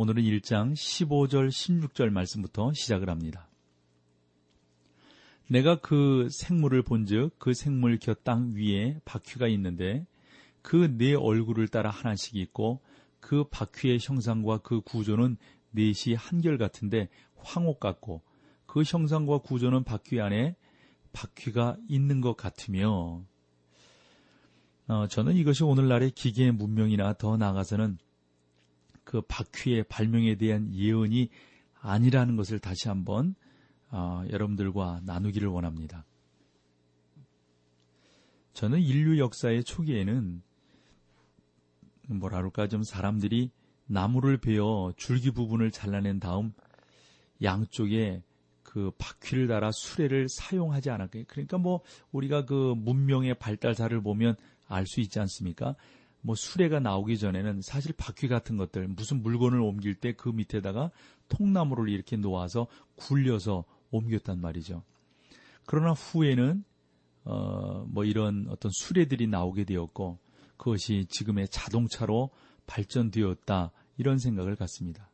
오늘은 1장 15절, 16절 말씀부터 시작을 합니다. 내가 그 생물을 본즉 그 생물 곁 땅 위에 바퀴가 있는데 그 네 얼굴을 따라 하나씩 있고 그 바퀴의 형상과 그 구조는 넷이 한결 같은데 황옥 같고 그 형상과 구조는 바퀴 안에 바퀴가 있는 것 같으며 어, 저는 이것이 오늘날의 기계의 문명이나 더 나아가서는 그 바퀴의 발명에 대한 예언이 아니라는 것을 다시 한번 어, 여러분들과 나누기를 원합니다. 저는 인류 역사의 초기에는 뭐라 그럴까 좀 사람들이 나무를 베어 줄기 부분을 잘라낸 다음 양쪽에 그 바퀴를 달아 수레를 사용하지 않았게 그러니까 뭐 우리가 그 문명의 발달사를 보면 알 수 있지 않습니까? 뭐 수레가 나오기 전에는 사실 바퀴 같은 것들 무슨 물건을 옮길 때 그 밑에다가 통나무를 이렇게 놓아서 굴려서 옮겼단 말이죠. 그러나 후에는 어 뭐 이런 어떤 수레들이 나오게 되었고 그것이 지금의 자동차로 발전되었다 이런 생각을 갖습니다.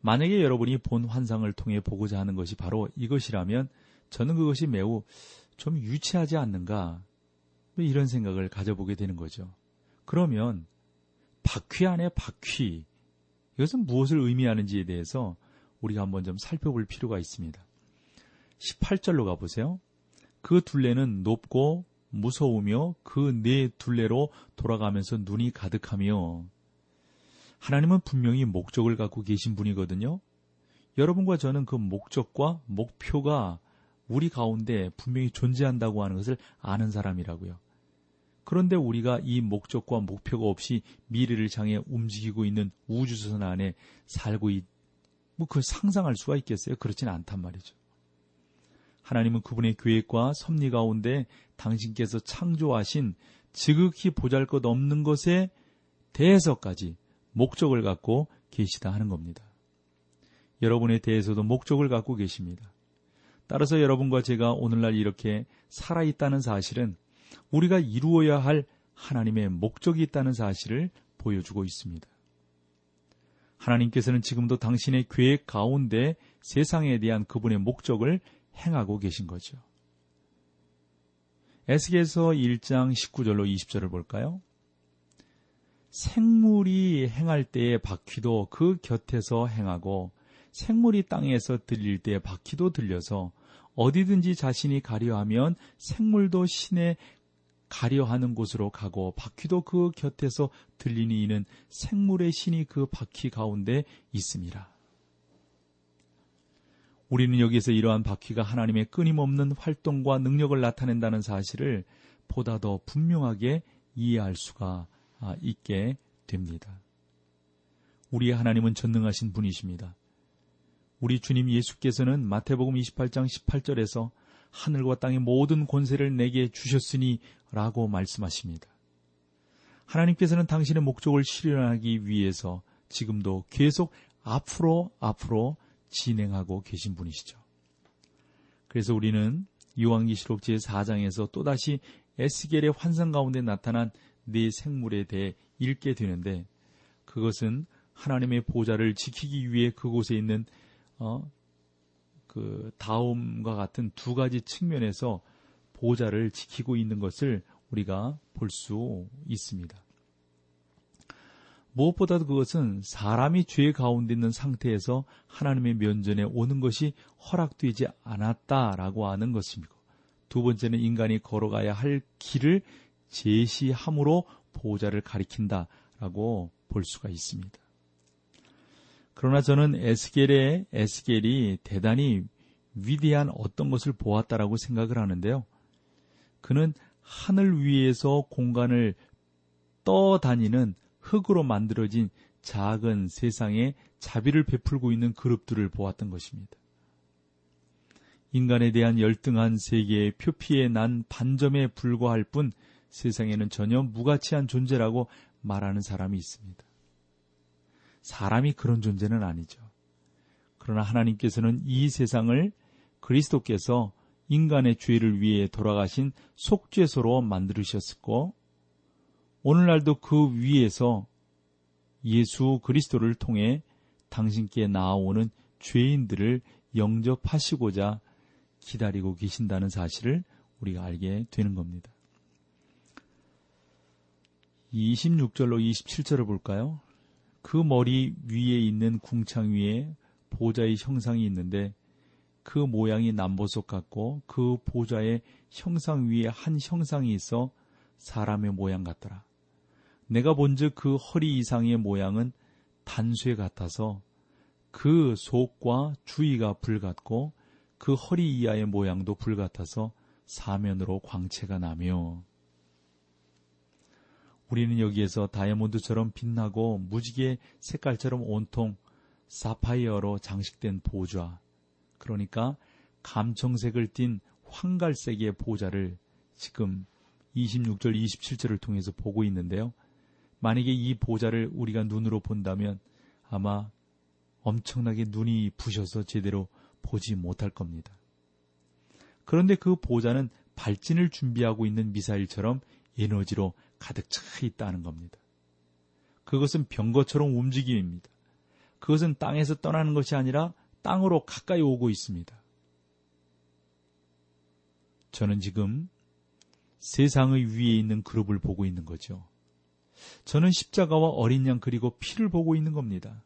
만약에 여러분이 본 환상을 통해 보고자 하는 것이 바로 이것이라면 저는 그것이 매우 좀 유치하지 않는가 이런 생각을 가져보게 되는 거죠. 그러면 바퀴 안에 바퀴 이것은 무엇을 의미하는지에 대해서 우리가 한번 좀 살펴볼 필요가 있습니다. 18절로 가보세요. 그 둘레는 높고 무서우며 그 네 둘레로 돌아가면서 눈이 가득하며 하나님은 분명히 목적을 갖고 계신 분이거든요. 여러분과 저는 그 목적과 목표가 우리 가운데 분명히 존재한다고 하는 것을 아는 사람이라고요. 그런데 우리가 이 목적과 목표가 없이 미래를 향해 움직이고 있는 우주선 안에 살고 있, 뭐그 상상할 수가 있겠어요? 그렇지는 않단 말이죠. 하나님은 그분의 계획과 섭리 가운데 당신께서 창조하신 지극히 보잘 것 없는 것에 대해서까지 목적을 갖고 계시다 하는 겁니다. 여러분에 대해서도 목적을 갖고 계십니다. 따라서 여러분과 제가 오늘날 이렇게 살아있다는 사실은 우리가 이루어야 할 하나님의 목적이 있다는 사실을 보여주고 있습니다. 하나님께서는 지금도 당신의 계획 가운데 세상에 대한 그분의 목적을 행하고 계신 거죠. 에스겔서 1장 19절로 20절을 볼까요? 생물이 행할 때의 바퀴도 그 곁에서 행하고 생물이 땅에서 들릴 때의 바퀴도 들려서 어디든지 자신이 가려하면 생물도 신의 가려하는 곳으로 가고 바퀴도 그 곁에서 들리니 이는 생물의 신이 그 바퀴 가운데 있습니다. 우리는 여기서 이러한 바퀴가 하나님의 끊임없는 활동과 능력을 나타낸다는 사실을 보다 더 분명하게 이해할 수가 아, 있게 됩니다. 우리의 하나님은 전능하신 분이십니다. 우리 주님 예수께서는 마태복음 28장 18절에서 하늘과 땅의 모든 권세를 내게 주셨으니 라고 말씀하십니다. 하나님께서는 당신의 목적을 실현하기 위해서 지금도 계속 앞으로 앞으로 진행하고 계신 분이시죠. 그래서 우리는 요한기시록 제4장에서 또다시 에스겔의 환상 가운데 나타난 네 생물에 대해 읽게 되는데 그것은 하나님의 보좌를 지키기 위해 그곳에 있는 어, 그 다음과 같은 두 가지 측면에서 보좌를 지키고 있는 것을 우리가 볼 수 있습니다. 무엇보다도 그것은 사람이 죄 가운데 있는 상태에서 하나님의 면전에 오는 것이 허락되지 않았다라고 하는 것입니다. 두 번째는 인간이 걸어가야 할 길을 제시함으로 보호자를 가리킨다라고 볼 수가 있습니다. 그러나 저는 에스겔의 에스겔이 대단히 위대한 어떤 것을 보았다라고 생각을 하는데요. 그는 하늘 위에서 공간을 떠다니는 흙으로 만들어진 작은 세상의 자비를 베풀고 있는 그룹들을 보았던 것입니다. 인간에 대한 열등한 세계의 표피에 난 반점에 불과할 뿐 세상에는 전혀 무가치한 존재라고 말하는 사람이 있습니다. 사람이 그런 존재는 아니죠. 그러나 하나님께서는 이 세상을 그리스도께서 인간의 죄를 위해 돌아가신 속죄소로 만들으셨고 오늘날도 그 위에서 예수 그리스도를 통해 당신께 나아오는 죄인들을 영접하시고자 기다리고 계신다는 사실을 우리가 알게 되는 겁니다. 26절로 27절을 볼까요? 그 머리 위에 있는 궁창 위에 보좌의 형상이 있는데 그 모양이 남보석 같고 그 보좌의 형상 위에 한 형상이 있어 사람의 모양 같더라. 내가 본즉 그 허리 이상의 모양은 단쇠 같아서 그 속과 주위가 불같고 그 허리 이하의 모양도 불같아서 사면으로 광채가 나며 우리는 여기에서 다이아몬드처럼 빛나고 무지개 색깔처럼 온통 사파이어로 장식된 보좌, 그러니까 감청색을 띤 황갈색의 보좌를 지금 26절, 27절을 통해서 보고 있는데요. 만약에 이 보좌를 우리가 눈으로 본다면 아마 엄청나게 눈이 부셔서 제대로 보지 못할 겁니다. 그런데 그 보좌는 발진을 준비하고 있는 미사일처럼 에너지로 가득 차 있다는 겁니다. 그것은 병거처럼 움직임입니다. 그것은 땅에서 떠나는 것이 아니라 땅으로 가까이 오고 있습니다. 저는 지금 세상의 위에 있는 그룹을 보고 있는 거죠. 저는 십자가와 어린 양 그리고 피를 보고 있는 겁니다.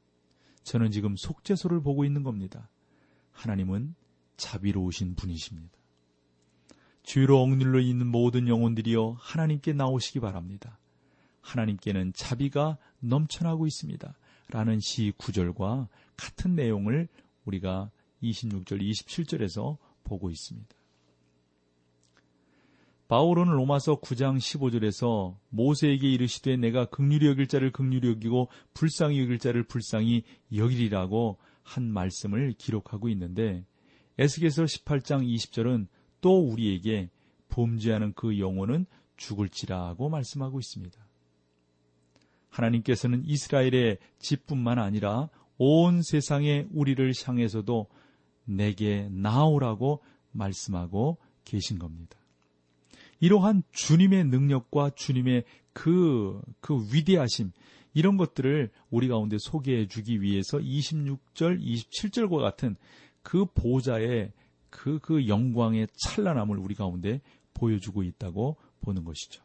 저는 지금 속죄소를 보고 있는 겁니다. 하나님은 자비로우신 분이십니다. 주로 억눌러 있는 모든 영혼들이여 하나님께 나오시기 바랍니다. 하나님께는 자비가 넘쳐나고 있습니다. 라는 시 구절과 같은 내용을 우리가 26절, 27절에서 보고 있습니다. 바울은 로마서 9장 15절에서 모세에게 이르시되 내가 극률이 여길 자를 극률이 여기고 불쌍히 여길 자를 불쌍히 여기리라고 한 말씀을 기록하고 있는데 에스겔서 18장 20절은 또 우리에게 범죄하는 그 영혼은 죽을지라고 말씀하고 있습니다. 하나님께서는 이스라엘의 집뿐만 아니라 온 세상의 우리를 향해서도 내게 나오라고 말씀하고 계신 겁니다. 이러한 주님의 능력과 주님의 그, 그 위대하심, 이런 것들을 우리 가운데 소개해 주기 위해서 26절, 27절과 같은 그 보좌의 그, 그 영광의 찬란함을 우리 가운데 보여주고 있다고 보는 것이죠.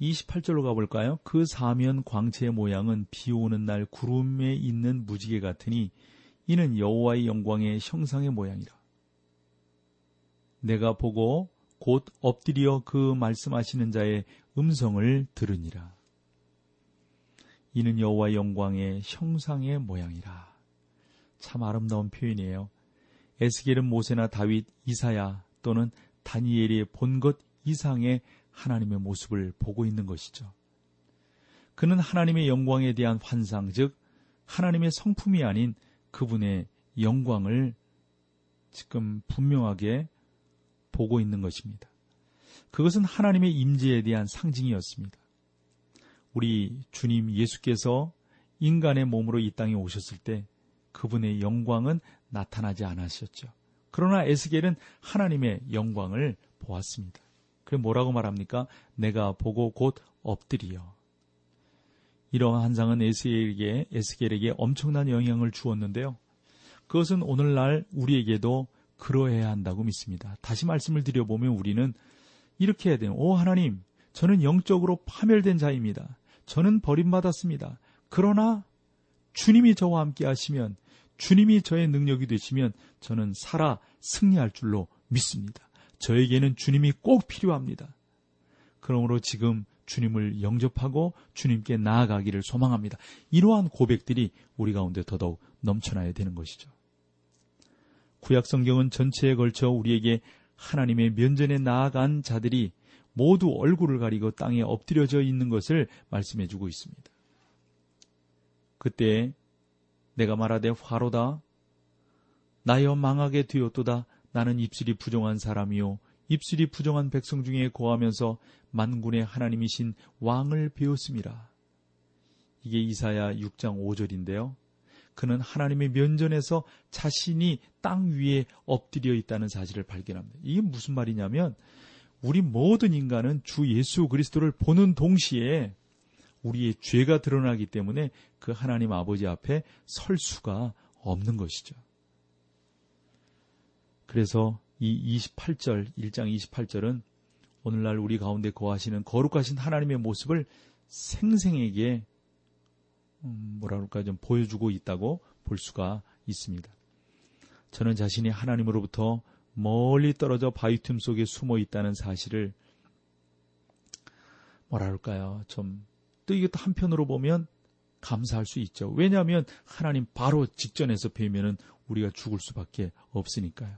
28절로 가볼까요? 그 사면 광채의 모양은 비 오는 날 구름에 있는 무지개 같으니 이는 여호와의 영광의 형상의 모양이라. 내가 보고 곧 엎드려 그 말씀하시는 자의 음성을 들으니라. 이는 여호와의 영광의 형상의 모양이라. 참 아름다운 표현이에요. 에스겔은 모세나 다윗, 이사야 또는 다니엘이 본 것 이상의 하나님의 모습을 보고 있는 것이죠. 그는 하나님의 영광에 대한 환상, 즉 하나님의 성품이 아닌 그분의 영광을 지금 분명하게 보고 있는 것입니다. 그것은 하나님의 임재에 대한 상징이었습니다. 우리 주님 예수께서 인간의 몸으로 이 땅에 오셨을 때 그분의 영광은 나타나지 않으셨죠. 그러나 에스겔은 하나님의 영광을 보았습니다. 그 뭐라고 말합니까? 내가 보고 곧 엎드리어. 이러한 한상은 에스겔에게, 에스겔에게 엄청난 영향을 주었는데요. 그것은 오늘날 우리에게도 그러해야 한다고 믿습니다. 다시 말씀을 드려보면 우리는 이렇게 해야 돼요. 오 하나님, 저는 영적으로 파멸된 자입니다. 저는 버림받았습니다. 그러나 주님이 저와 함께 하시면 주님이 저의 능력이 되시면 저는 살아 승리할 줄로 믿습니다. 저에게는 주님이 꼭 필요합니다. 그러므로 지금 주님을 영접하고 주님께 나아가기를 소망합니다. 이러한 고백들이 우리 가운데 더더욱 넘쳐나야 되는 것이죠. 구약 성경은 전체에 걸쳐 우리에게 하나님의 면전에 나아간 자들이 모두 얼굴을 가리고 땅에 엎드려져 있는 것을 말씀해 주고 있습니다. 그때 내가 말하되 화로다 나여 망하게 되었도다 나는 입술이 부정한 사람이요 입술이 부정한 백성 중에 거하면서 만군의 하나님이신 왕을 배웠습니다. 이게 이사야 6장 5절인데요. 그는 하나님의 면전에서 자신이 땅 위에 엎드려 있다는 사실을 발견합니다. 이게 무슨 말이냐면 우리 모든 인간은 주 예수 그리스도를 보는 동시에 우리의 죄가 드러나기 때문에 그 하나님 아버지 앞에 설 수가 없는 것이죠. 그래서 이 28절, 1장 28절은 오늘날 우리 가운데 거하시는 거룩하신 하나님의 모습을 생생하게 음, 뭐라 그럴까 좀 보여주고 있다고 볼 수가 있습니다. 저는 자신이 하나님으로부터 멀리 떨어져 바위 틈 속에 숨어 있다는 사실을 뭐라 그럴까요? 좀 또 이것도 한편으로 보면 감사할 수 있죠. 왜냐하면 하나님 바로 직전에서 뵈면은 우리가 죽을 수밖에 없으니까요.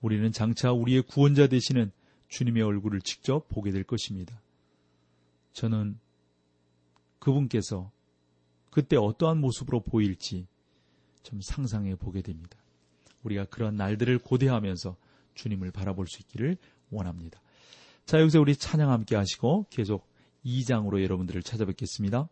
우리는 장차 우리의 구원자 되시는 주님의 얼굴을 직접 보게 될 것입니다. 저는 그분께서 그때 어떠한 모습으로 보일지 좀 상상해 보게 됩니다. 우리가 그런 날들을 고대하면서 주님을 바라볼 수 있기를 원합니다. 자, 여기서 우리 찬양 함께 하시고 계속 2장으로 여러분들을 찾아뵙겠습니다.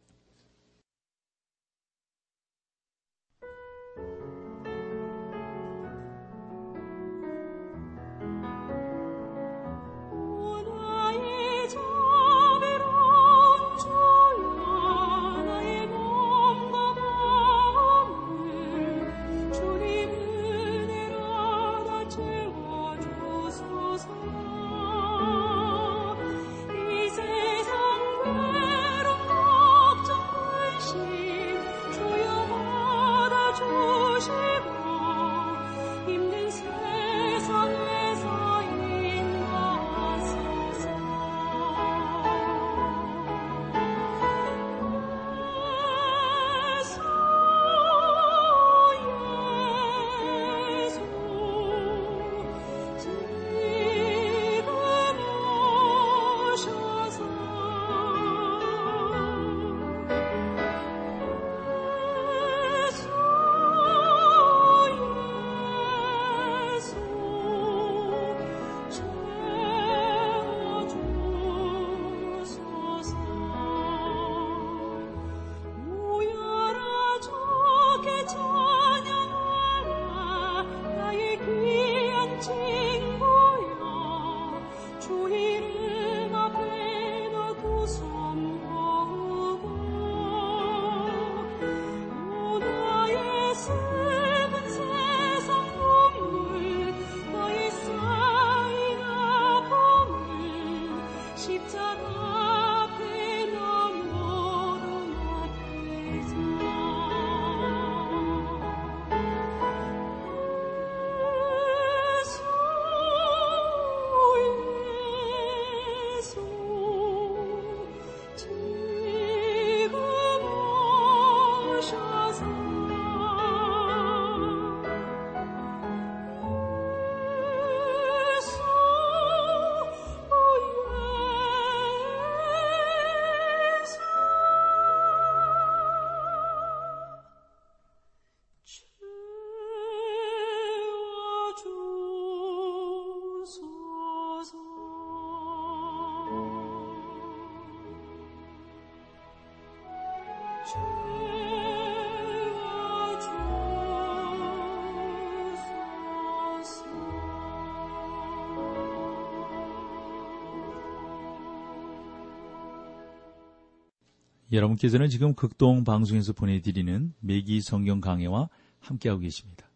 여러분께서는 지금 극동 방송에서 보내드리는 매기 성경 강해와 함께하고 계십니다.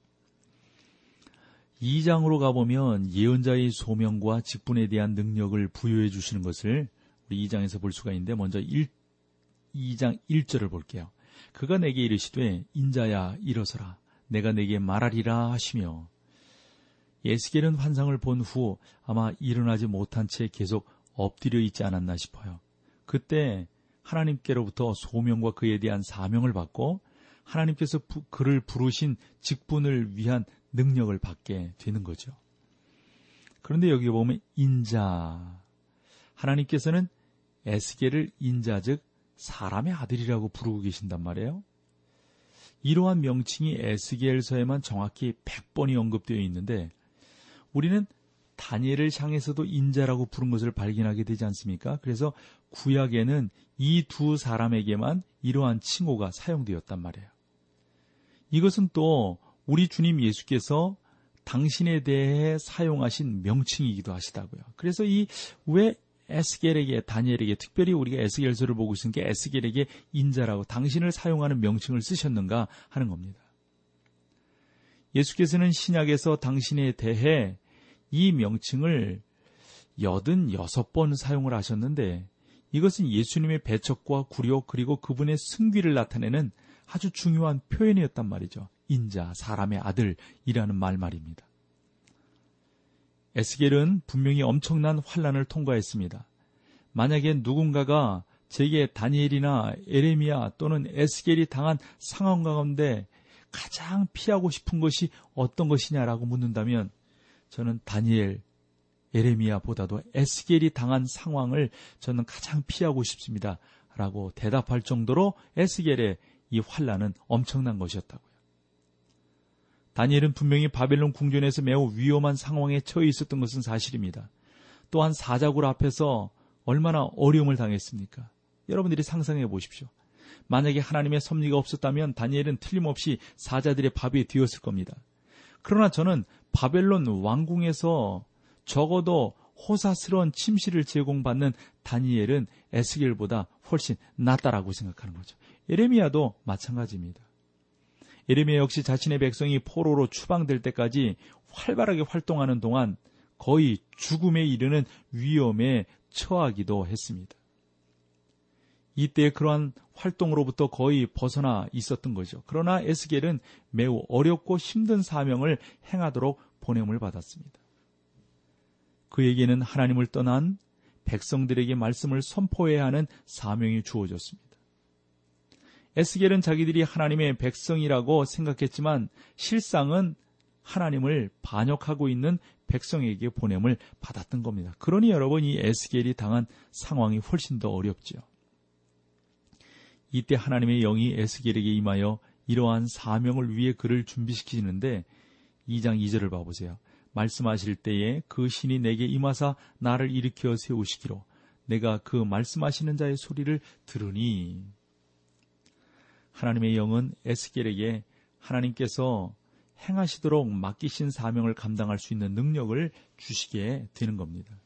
2장으로 가보면 예언자의 소명과 직분에 대한 능력을 부여해 주시는 것을 우리 2장에서 볼 수가 있는데 먼저 1, 2장 1절을 볼게요. 그가 내게 이르시되 인자야 일어서라 내가 내게 말하리라 하시며 예스겔은 환상을 본 후 아마 일어나지 못한 채 계속 엎드려 있지 않았나 싶어요. 그때 하나님께로부터 소명과 그에 대한 사명을 받고 하나님께서 부, 그를 부르신 직분을 위한 능력을 받게 되는 거죠. 그런데 여기 보면 인자 하나님께서는 에스겔을 인자 즉 사람의 아들이라고 부르고 계신단 말이에요. 이러한 명칭이 에스겔서에만 정확히 100번이 언급되어 있는데 우리는 다니엘을 향해서도 인자라고 부른 것을 발견하게 되지 않습니까? 그래서 구약에는 이 두 사람에게만 이러한 칭호가 사용되었단 말이에요. 이것은 또 우리 주님 예수께서 당신에 대해 사용하신 명칭이기도 하시다고요. 그래서 이 왜 에스겔에게 다니엘에게 특별히 우리가 에스겔서를 보고 있으니까 에스겔에게 인자라고 당신을 사용하는 명칭을 쓰셨는가 하는 겁니다. 예수께서는 신약에서 당신에 대해 이 명칭을 여든 여섯 번 사용을 하셨는데 이것은 예수님의 배척과 구려 그리고 그분의 승귀를 나타내는 아주 중요한 표현이었단 말이죠. 인자, 사람의 아들이라는 말 말입니다. 에스겔은 분명히 엄청난 환란을 통과했습니다. 만약에 누군가가 제게 다니엘이나 에레미야 또는 에스겔이 당한 상황 가운데 가장 피하고 싶은 것이 어떤 것이냐라고 묻는다면 저는 다니엘, 에레미야보다도 에스겔이 당한 상황을 저는 가장 피하고 싶습니다. 라고 대답할 정도로 에스겔의 이 환란은 엄청난 것이었다고요. 다니엘은 분명히 바벨론 궁전에서 매우 위험한 상황에 처해 있었던 것은 사실입니다. 또한 사자굴 앞에서 얼마나 어려움을 당했습니까? 여러분들이 상상해 보십시오. 만약에 하나님의 섭리가 없었다면 다니엘은 틀림없이 사자들의 밥이 되었을 겁니다. 그러나 저는 바벨론 왕궁에서 적어도 호사스러운 침실을 제공받는 다니엘은 에스겔보다 훨씬 낫다라고 생각하는 거죠. 에레미야도 마찬가지입니다. 에레미야 역시 자신의 백성이 포로로 추방될 때까지 활발하게 활동하는 동안 거의 죽음에 이르는 위험에 처하기도 했습니다. 이때 그러한 활동으로부터 거의 벗어나 있었던 거죠. 그러나 에스겔은 매우 어렵고 힘든 사명을 행하도록 보냄을 받았습니다. 그에게는 하나님을 떠난 백성들에게 말씀을 선포해야 하는 사명이 주어졌습니다. 에스겔은 자기들이 하나님의 백성이라고 생각했지만 실상은 하나님을 반역하고 있는 백성에게 보냄을 받았던 겁니다. 그러니 여러분 이 에스겔이 당한 상황이 훨씬 더 어렵죠. 이때 하나님의 영이 에스겔에게 임하여 이러한 사명을 위해 그를 준비시키는데 2장 2절을 봐보세요. 말씀하실 때에 그 신이 내게 임하사 나를 일으켜 세우시기로 내가 그 말씀하시는 자의 소리를 들으니 하나님의 영은 에스겔에게 하나님께서 행하시도록 맡기신 사명을 감당할 수 있는 능력을 주시게 되는 겁니다.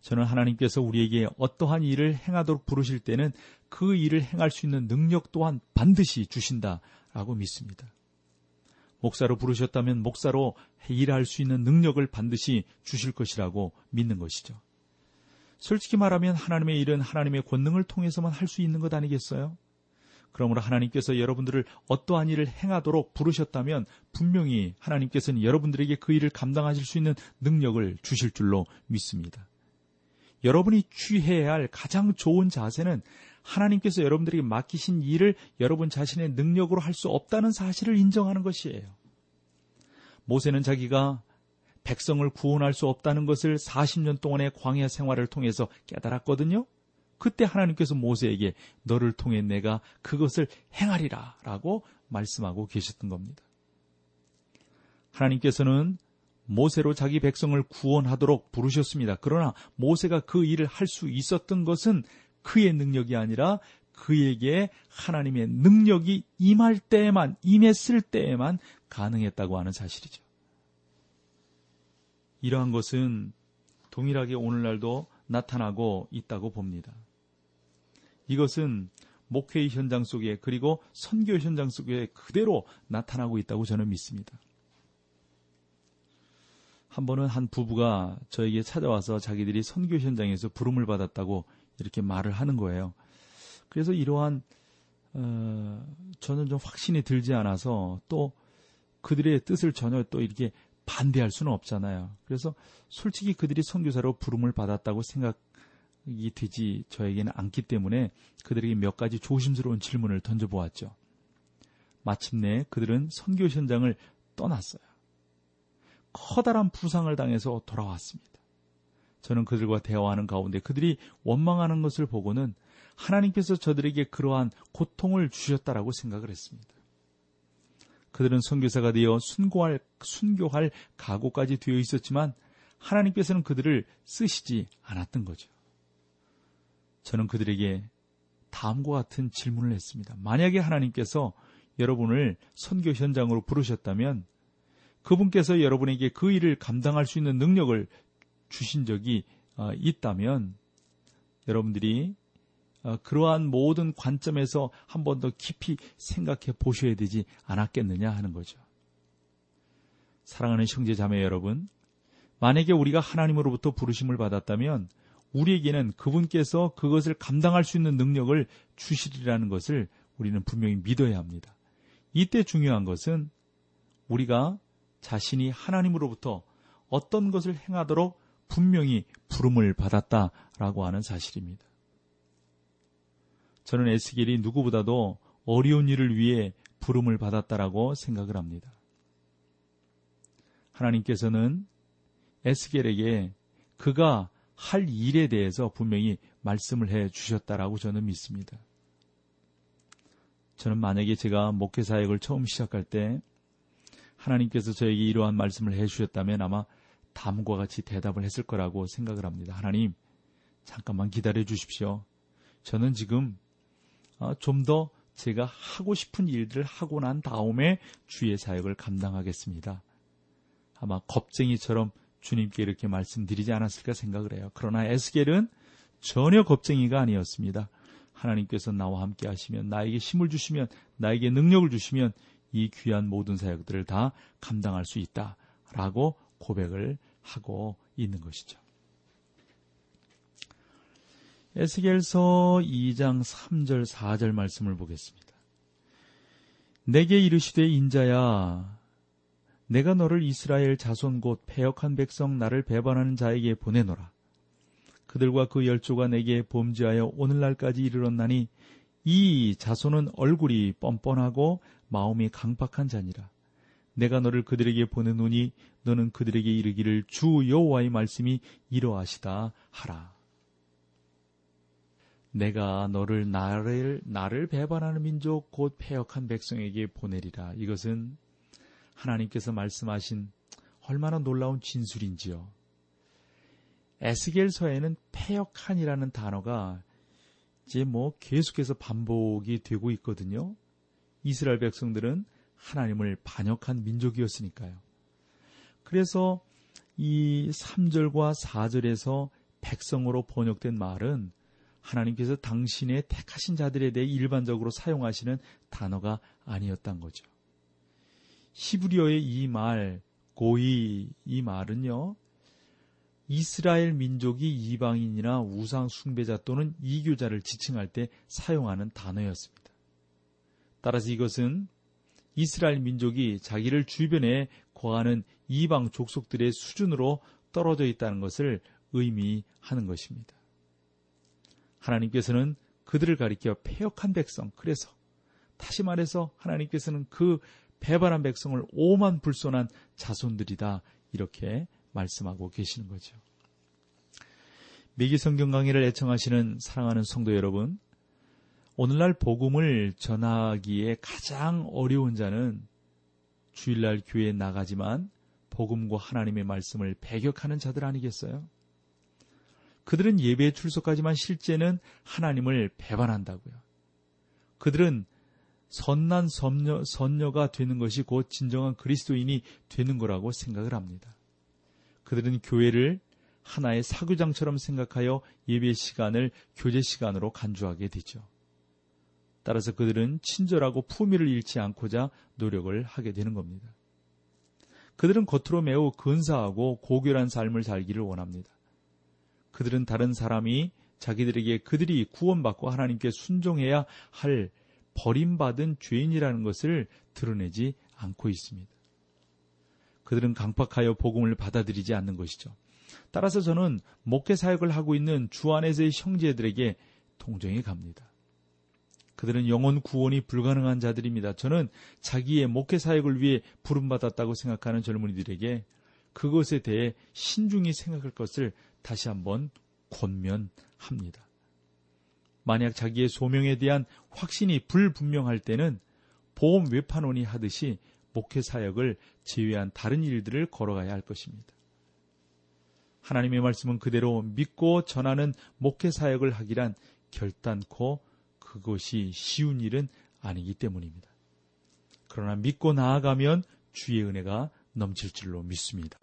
저는 하나님께서 우리에게 어떠한 일을 행하도록 부르실 때는 그 일을 행할 수 있는 능력 또한 반드시 주신다라고 믿습니다. 목사로 부르셨다면 목사로 일할 수 있는 능력을 반드시 주실 것이라고 믿는 것이죠. 솔직히 말하면 하나님의 일은 하나님의 권능을 통해서만 할 수 있는 것 아니겠어요? 그러므로 하나님께서 여러분들을 어떠한 일을 행하도록 부르셨다면 분명히 하나님께서는 여러분들에게 그 일을 감당하실 수 있는 능력을 주실 줄로 믿습니다. 여러분이 취해야 할 가장 좋은 자세는 하나님께서 여러분들에게 맡기신 일을 여러분 자신의 능력으로 할 수 없다는 사실을 인정하는 것이에요. 모세는 자기가 백성을 구원할 수 없다는 것을 40년 동안의 광야 생활을 통해서 깨달았거든요. 그때 하나님께서 모세에게 너를 통해 내가 그것을 행하리라 라고 말씀하고 계셨던 겁니다. 하나님께서는 모세로 자기 백성을 구원하도록 부르셨습니다. 그러나 모세가 그 일을 할 수 있었던 것은 그의 능력이 아니라 그에게 하나님의 능력이 임할 때에만, 임했을 때에만 가능했다고 하는 사실이죠. 이러한 것은 동일하게 오늘날도 나타나고 있다고 봅니다. 이것은 목회의 현장 속에 그리고 선교 현장 속에 그대로 나타나고 있다고 저는 믿습니다. 한 번은 한 부부가 저에게 찾아와서 자기들이 선교 현장에서 부름을 받았다고 이렇게 말을 하는 거예요. 그래서 이러한 어, 저는 좀 확신이 들지 않아서 또 그들의 뜻을 전혀 또 이렇게 반대할 수는 없잖아요. 그래서 솔직히 그들이 선교사로 부름을 받았다고 생각이 되지 저에게는 않기 때문에 그들에게 몇 가지 조심스러운 질문을 던져보았죠. 마침내 그들은 선교 현장을 떠났어요. 커다란 부상을 당해서 돌아왔습니다. 저는 그들과 대화하는 가운데 그들이 원망하는 것을 보고는 하나님께서 저들에게 그러한 고통을 주셨다라고 생각을 했습니다. 그들은 선교사가 되어 순교할, 순교할 각오까지 되어 있었지만 하나님께서는 그들을 쓰시지 않았던 거죠. 저는 그들에게 다음과 같은 질문을 했습니다. 만약에 하나님께서 여러분을 선교 현장으로 부르셨다면 그분께서 여러분에게 그 일을 감당할 수 있는 능력을 주신 적이 어, 있다면 여러분들이 어, 그러한 모든 관점에서 한 번 더 깊이 생각해 보셔야 되지 않았겠느냐 하는 거죠. 사랑하는 형제 자매 여러분, 만약에 우리가 하나님으로부터 부르심을 받았다면 우리에게는 그분께서 그것을 감당할 수 있는 능력을 주시리라는 것을 우리는 분명히 믿어야 합니다. 이때 중요한 것은 우리가 자신이 하나님으로부터 어떤 것을 행하도록 분명히 부름을 받았다라고 하는 사실입니다. 저는 에스겔이 누구보다도 어려운 일을 위해 부름을 받았다라고 생각을 합니다. 하나님께서는 에스겔에게 그가 할 일에 대해서 분명히 말씀을 해 주셨다라고 저는 믿습니다. 저는 만약에 제가 목회 사역을 처음 시작할 때 하나님께서 저에게 이러한 말씀을 해 주셨다면 아마 다음과 같이 대답을 했을 거라고 생각을 합니다. 하나님, 잠깐만 기다려 주십시오. 저는 지금 어, 좀더 제가 하고 싶은 일들을 하고 난 다음에 주의 사역을 감당하겠습니다. 아마 겁쟁이처럼 주님께 이렇게 말씀드리지 않았을까 생각을 해요. 그러나 에스겔은 전혀 겁쟁이가 아니었습니다. 하나님께서 나와 함께 하시면 나에게 힘을 주시면 나에게 능력을 주시면 이 귀한 모든 사역들을 다 감당할 수 있다라고 고백을 하고 있는 것이죠. 에스겔서 2장 3절 4절 말씀을 보겠습니다. 내게 이르시되 인자야 내가 너를 이스라엘 자손 곧 패역한 백성 나를 배반하는 자에게 보내노라. 그들과 그 열조가 내게 범죄하여 오늘날까지 이르렀나니 이 자손은 얼굴이 뻔뻔하고 마음이 강박한 자니라. 내가 너를 그들에게 보내노니 너는 그들에게 이르기를 주 여호와의 말씀이 이러하시다 하라. 내가 너를 나를 나를 배반하는 민족 곧 패역한 백성에게 보내리라. 이것은 하나님께서 말씀하신 얼마나 놀라운 진술인지요. 에스겔서에는 패역한이라는 단어가 이제 뭐 계속해서 반복이 되고 있거든요. 이스라엘 백성들은 하나님을 반역한 민족이었으니까요. 그래서 이 3절과 4절에서 백성으로 번역된 말은 하나님께서 당신의 택하신 자들에 대해 일반적으로 사용하시는 단어가 아니었던 거죠. 히브리어의 이 말, 고이, 이 말은요, 이스라엘 민족이 이방인이나 우상 숭배자 또는 이교자를 지칭할 때 사용하는 단어였습니다. 따라서 이것은 이스라엘 민족이 자기를 주변에 거하는 이방 족속들의 수준으로 떨어져 있다는 것을 의미하는 것입니다. 하나님께서는 그들을 가리켜 폐역한 백성, 그래서 다시 말해서 하나님께서는 그 배반한 백성을 오만 불손한 자손들이다 이렇게 말씀하고 계시는 거죠. 미기 성경 강의를 애청하시는 사랑하는 성도 여러분, 오늘날 복음을 전하기에 가장 어려운 자는 주일날 교회에 나가지만 복음과 하나님의 말씀을 배격하는 자들 아니겠어요? 그들은 예배에 출석하지만 실제는 하나님을 배반한다고요. 그들은 선난 선녀, 선녀가 되는 것이 곧 진정한 그리스도인이 되는 거라고 생각을 합니다. 그들은 교회를 하나의 사교장처럼 생각하여 예배 시간을 교제 시간으로 간주하게 되죠. 따라서 그들은 친절하고 품위를 잃지 않고자 노력을 하게 되는 겁니다. 그들은 겉으로 매우 근사하고 고결한 삶을 살기를 원합니다. 그들은 다른 사람이 자기들에게 그들이 구원받고 하나님께 순종해야 할 버림받은 죄인이라는 것을 드러내지 않고 있습니다. 그들은 강팍하여 복음을 받아들이지 않는 것이죠. 따라서 저는 목회 사역을 하고 있는 주 안에서의 형제들에게 동정이 갑니다. 그들은 영혼 구원이 불가능한 자들입니다. 저는 자기의 목회 사역을 위해 부름받았다고 생각하는 젊은이들에게 그것에 대해 신중히 생각할 것을 다시 한번 권면합니다. 만약 자기의 소명에 대한 확신이 불분명할 때는 보험 외판원이 하듯이 목회 사역을 제외한 다른 일들을 걸어가야 할 것입니다. 하나님의 말씀은 그대로 믿고 전하는 목회 사역을 하기란 결단코 그것이 쉬운 일은 아니기 때문입니다. 그러나 믿고 나아가면 주의 은혜가 넘칠 줄로 믿습니다.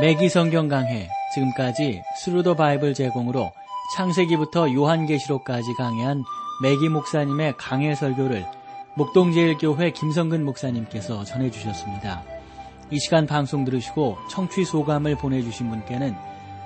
맥기 성경 강해 지금까지 Thru the Bible 제공으로 창세기부터 요한계시록까지 강해한 매기 목사님의 강해 설교를 목동제일교회 김성근 목사님께서 전해주셨습니다. 이 시간 방송 들으시고 청취 소감을 보내주신 분께는